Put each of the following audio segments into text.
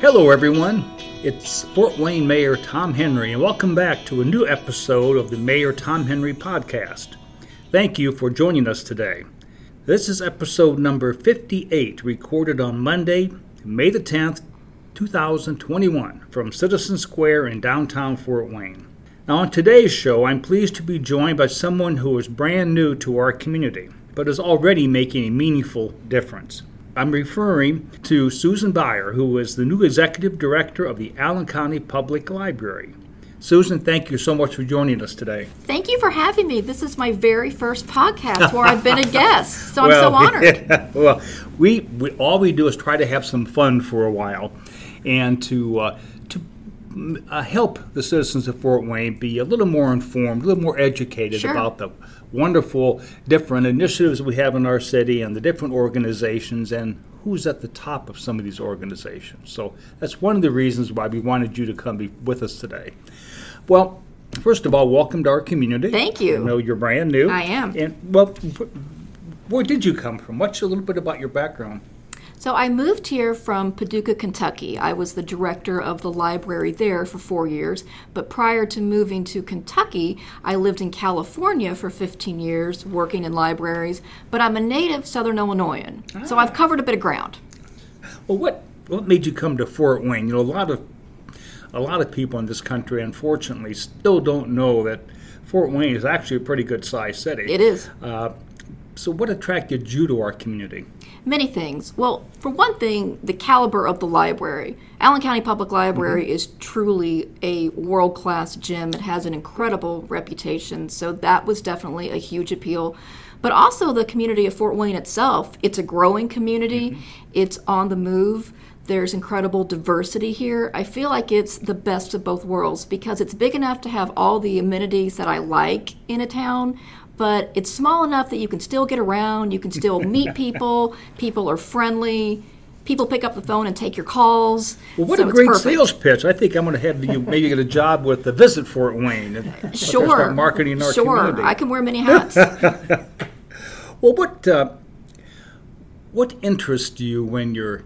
Hello, everyone. It's Fort Wayne Mayor Tom Henry, and welcome back to a new episode of the Mayor Tom Henry podcast. Thank you for joining us today. This is episode number 58, recorded on Monday, May the 10th, 2021, from Citizen Square in downtown Fort Wayne. Now, on today's show, I'm pleased to be joined by someone who is brand new to our community, but is already making a meaningful difference. I'm referring to Susan Baier, who is the new executive director of the Allen County Public Library. Susan, thank you so much for joining us today. Thank you for having me. This is my very first podcast where I've been a guest, so I'm so honored. Yeah, well, we, we all we do is try to have some fun for a while, and to uh, uh, help the citizens of Fort Wayne be a little more informed, a little more educated Sure. about the wonderful different initiatives we have in our city and the different organizations and who's at the top of some of these organizations. So that's one of the reasons why we wanted you to come be with us today. Well, first of all, welcome to our community. Thank you. I know you're brand new. I am. And well, where did you come from? What's a little bit about your background? So I moved here from Paducah, Kentucky. I was the director of the library there for four years, but prior to moving to Kentucky, I lived in California for 15 years working in libraries, but I'm a native Southern Illinoisan, so I've covered a bit of ground. Well, what what made you come to Fort Wayne? You know, a lot of a lot of people in this country, unfortunately, still don't know that Fort Wayne is actually a pretty good sized city. It is. Uh, so, what attracted you to our community? Many things. Well, for one thing, the caliber of the library. Allen County Public Library mm-hmm. is truly a world class gym. It has an incredible reputation, so that was definitely a huge appeal. But also the community of Fort Wayne itself. It's a growing community, mm-hmm. it's on the move. There's incredible diversity here. I feel like it's the best of both worlds because it's big enough to have all the amenities that I like in a town, but it's small enough that you can still get around, you can still meet people, people are friendly, people pick up the phone and take your calls. Well, what so a great sales pitch! I think I'm going to have you maybe get a job with the Visit Fort Wayne Sure. marketing our sure. community. I can wear many hats. Well, what uh, what interests you when you're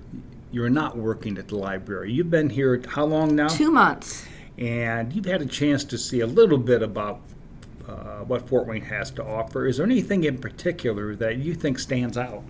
you're not working at the library? You've been here how long now? Two months. and you've had a chance to see a little bit about uh, what Fort Wayne has to offer. Is there anything in particular that you think stands out?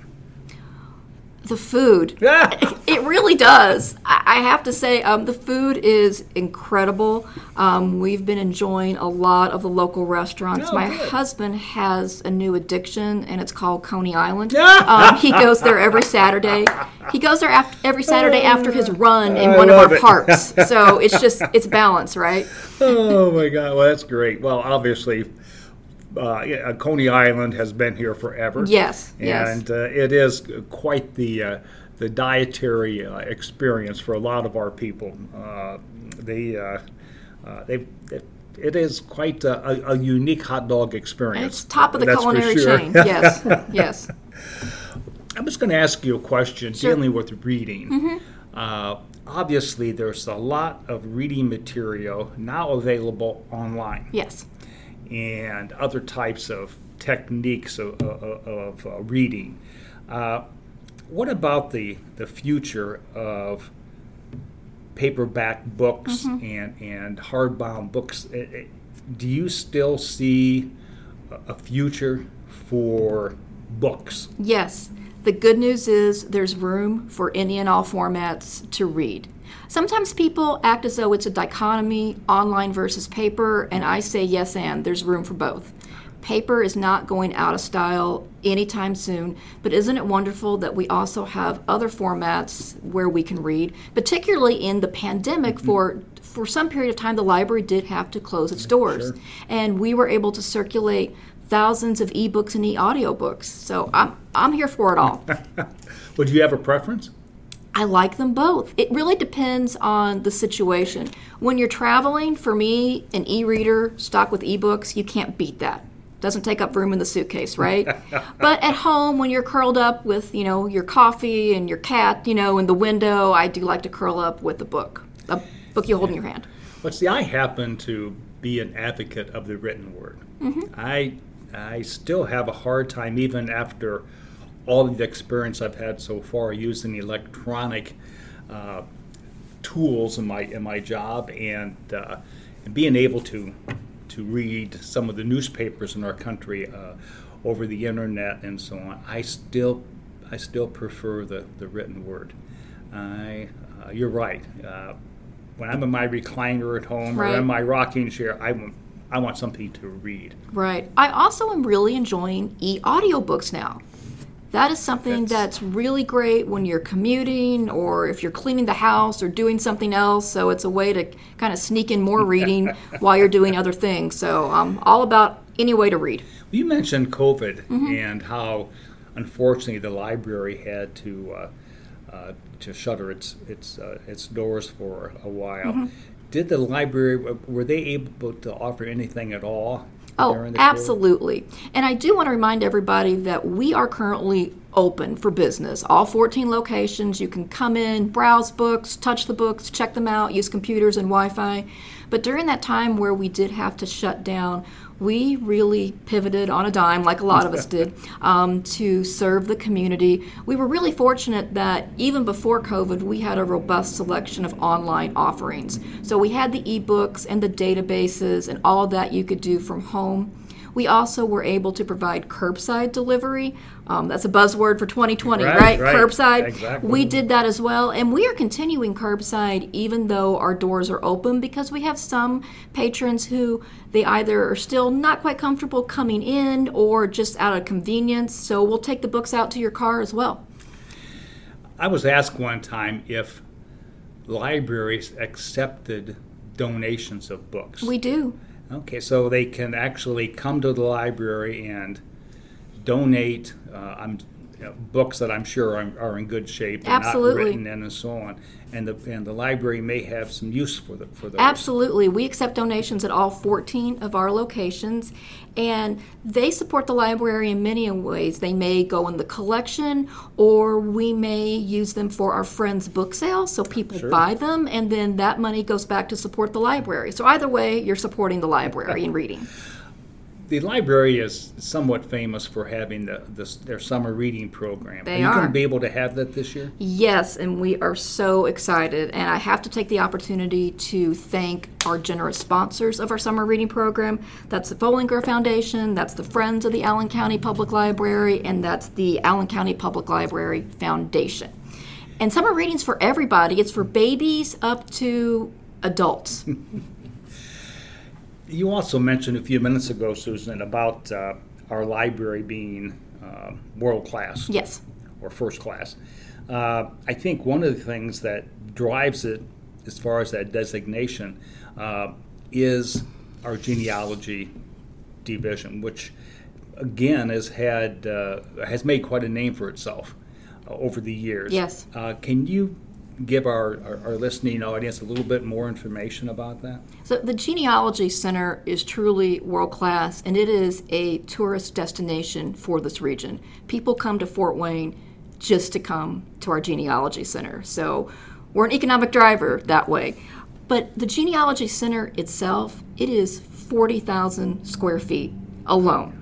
The food. Ah! It really does. I I have to say, um, the food is incredible. Um, we've been enjoying a lot of the local restaurants. Oh, My good. husband has a new addiction, and it's called Coney Island. um, he goes there every Saturday. He goes there after, every Saturday after his run in I one of our it. parks. So it's just it's balance, right? oh my God! Well, that's great. Well, obviously, uh, Coney Island has been here forever. Yes, yes. and uh, it is quite the uh, the dietary uh, experience for a lot of our people. Uh, they uh, uh, they it, it is quite a, a, unique hot dog experience. It's top of the culinary sure. chain. Yes, yes. I'm just going to ask you a question Sure. dealing with reading. Uh, obviously, there's a lot of reading material now available online Yes. and other types of techniques of, of, of uh, reading. Uh, what about the, the future of paperback books and, and hardbound books? Do you still see a future for books? Yes. The good news is there's room for any and all formats to read. Sometimes people act as though it's a dichotomy, online versus paper, and I say yes and there's room for both. Paper is not going out of style anytime soon, but isn't it wonderful that we also have other formats where we can read, particularly in the pandemic mm-hmm. for for some period of time the library did have to close its doors. Sure. And we were able to circulate thousands of ebooks and e-audiobooks. So I'm I'm here for it all. Would you have a preference? I like them both. It really depends on the situation. When you're traveling, for me, an e-reader stocked with ebooks, you can't beat that. Doesn't take up room in the suitcase, right? but at home, when you're curled up with, you know, your coffee and your cat, you know, in the window, I do like to curl up with a book, a book you hold in your hand. But see, I happen to be an advocate of the written word. Mm-hmm. I I still have a hard time, even after all the experience I've had so far using electronic uh, tools in my in my job and uh, and being able to to read some of the newspapers in our country uh, over the internet and so on, I still I still prefer the, the written word. I uh, you're right. Uh, when I'm in my recliner at home Right. or in my rocking chair, I want I want something to read. Right. I also am really enjoying e audiobooks now. That is something That's- that's, really great when you're commuting or if you're cleaning the house or doing something else. So it's a way to kind of sneak in more reading while you're doing other things. So I'm all about any way to read. You mentioned COVID Mm-hmm. and how, unfortunately, the library had to uh, uh, to shutter its its uh, its doors for a while. Mm-hmm. Did the library were they able to offer anything at all? Oh, absolutely. And I do want to remind everybody that we are currently open for business. All 14 locations. You can come in, browse books, touch the books, check them out, use computers and Wi Fi. But during that time where we did have to shut down, we really pivoted on a dime, like a lot of us did, um, to serve the community. We were really fortunate that even before COVID, we had a robust selection of online offerings. So we had the ebooks and the databases and all that you could do from home. We also were able to provide curbside delivery. Um, that's a buzzword for 2020, Right, right? right. Curbside. Exactly. We did that as well. And we are continuing curbside even though our doors are open because we have some patrons who they either are still not quite comfortable coming in or just out of convenience. So we'll take the books out to your car as well. I was asked one time if libraries accepted donations of books. We do. Okay, so they can actually come to the library and donate uh, I'm, books that I'm sure are, are in good shape and Absolutely. not written and so on, and the and the library may have some use for the for those. Absolutely. We accept donations at all 14 of our locations, and they support the library in many ways. They may go in the collection, or we may use them for our friends' book sale, so people Sure. buy them, and then that money goes back to support the library. So either way, you're supporting the library and reading. The library is somewhat famous for having the, this, their summer reading program. They are you going to be able to have that this year? Yes, and we are so excited. And I have to take the opportunity to thank our generous sponsors of our summer reading program. That's the Foellinger Foundation, that's the Friends of the Allen County Public Library, and that's the Allen County Public Library Foundation. And summer reading's for everybody. It's for babies up to adults. You also mentioned a few minutes ago, Susan, about uh, our library being uh, world class. yes. or first class. Uh, I think one of the things that drives it, as far as that designation, uh, is our genealogy division, which again has had uh, has made quite a name for itself uh, over the years. Yes. Uh, can you give our, our, our listening audience a little bit more information about that? So the Genealogy Center is truly world class, and it is a tourist destination for this region. People come to Fort Wayne just to come to our Genealogy Center. So we're an economic driver that way. But the Genealogy Center itself, it is 40,000 square feet alone.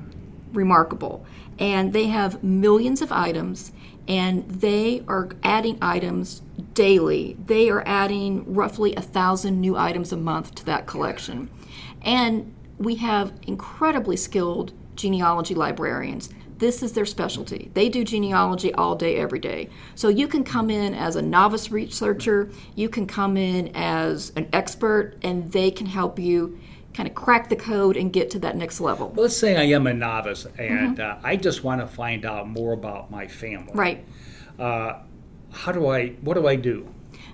Remarkable. And they have millions of items, and they are adding items daily. They are adding roughly a thousand new items a month to that collection. And we have incredibly skilled genealogy librarians. This is their specialty. They do genealogy all day, every day. So you can come in as a novice researcher, you can come in as an expert, and they can help you kind of crack the code and get to that next level. Well, let's say I am a novice and Mm-hmm. uh, I just want to find out more about my family. Right. Uh, how do I? What do I do?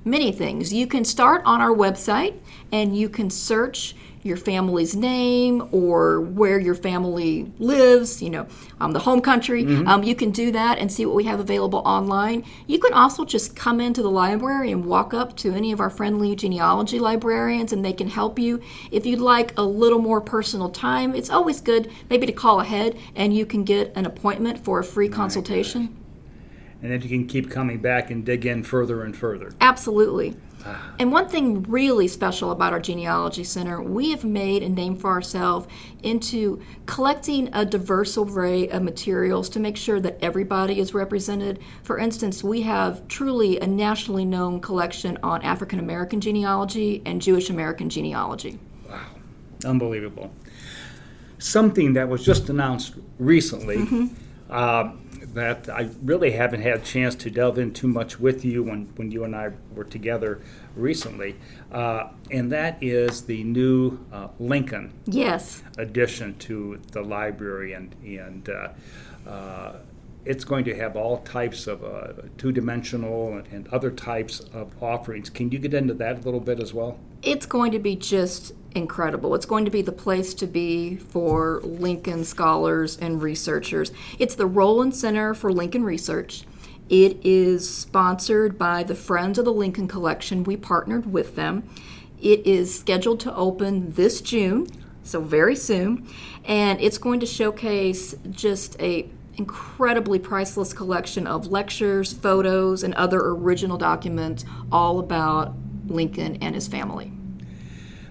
Many things. You can start on our website and you can search your family's name or where your family lives, you know, um, the home country. Um, you can do that and see what we have available online. You can also just come into the library and walk up to any of our friendly genealogy librarians and they can help you. If you'd like a little more personal time, it's always good maybe to call ahead and you can get an appointment for a free consultation. And then you can keep coming back and dig in further and further. Absolutely. And one thing really special about our genealogy center, we have made a name for ourselves into collecting a diverse array of materials to make sure that everybody is represented. For instance, we have truly a nationally known collection on African American genealogy and Jewish American genealogy. Wow, unbelievable. Something that was just announced recently. Mm-hmm. Uh, that I really haven't had a chance to delve in too much with you when, when you and I were together recently, uh, and that is the new uh, Lincoln yes addition to the library, and and uh, uh it's going to have all types of uh, two-dimensional and, and other types of offerings. Can you get into that a little bit as well? It's going to be just incredible. It's going to be the place to be for Lincoln scholars and researchers. It's the Rolland Center for Lincoln Research. It is sponsored by the Friends of the Lincoln Collection. We partnered with them. It is scheduled to open this June, so very soon, and it's going to showcase just a incredibly priceless collection of lectures, photos, and other original documents all about Lincoln and his family.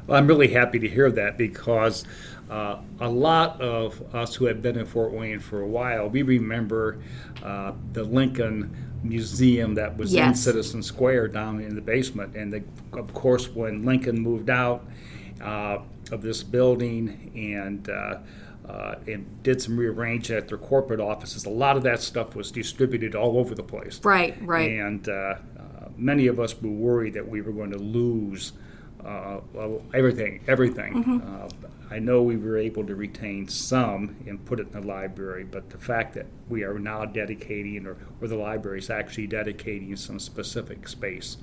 Well, I'm really happy to hear that because uh, a lot of us who have been in Fort Wayne for a while, we remember uh, the Lincoln Museum that was yes. in Citizen Square down in the basement. And the, of course, when Lincoln moved out uh, of this building and uh, uh, and did some rearranging at their corporate offices. A lot of that stuff was distributed all over the place. Right, right. And uh, uh, many of us were worried that we were going to lose uh, well, everything, everything. Mm-hmm. Uh, I know we were able to retain some and put it in the library, but the fact that we are now dedicating, or, or the library is actually dedicating some specific space,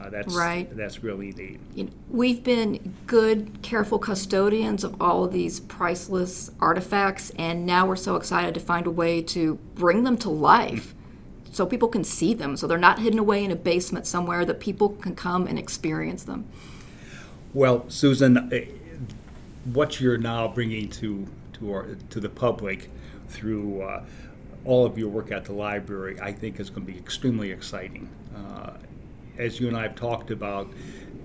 uh, that's right. That's really neat. You know, we've been good, careful custodians of all of these priceless artifacts, and now we're so excited to find a way to bring them to life. So people can see them, so they're not hidden away in a basement somewhere that people can come and experience them. Well, Susan, eh, what you're now bringing to to our to the public through uh, all of your work at the library, I think is going to be extremely exciting. Uh, as you and I have talked about,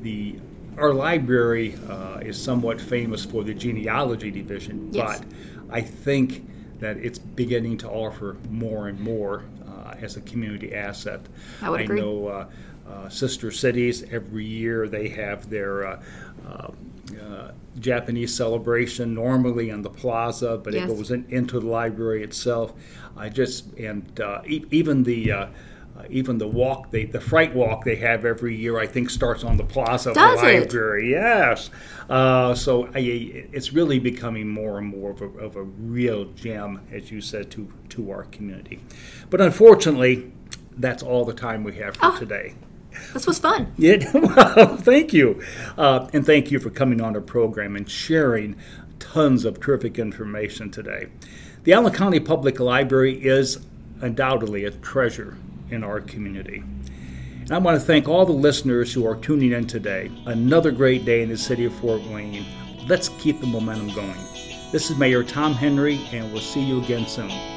the our library uh, is somewhat famous for the genealogy division, yes. but I think that it's beginning to offer more and more uh, as a community asset. I would I agree. know uh, uh, sister cities. Every year they have their uh, uh, uh, Japanese celebration, normally in the plaza, but yes. it goes in, into the library itself. I just and e- even the uh, even the walk, they, the fright walk they have every year, I think starts on the plaza of Does the library. It? Yes. Uh, so I, it's really becoming more and more of a, of a, real gem, as you said, to, to our community. But unfortunately, that's all the time we have for oh. today. This was fun. Yeah, well, thank you. Uh, and thank you for coming on our program and sharing tons of terrific information today. The Allen County Public Library is undoubtedly a treasure in our community. And I want to thank all the listeners who are tuning in today. Another great day in the city of Fort Wayne. Let's keep the momentum going. This is Mayor Tom Henry, and we'll see you again soon.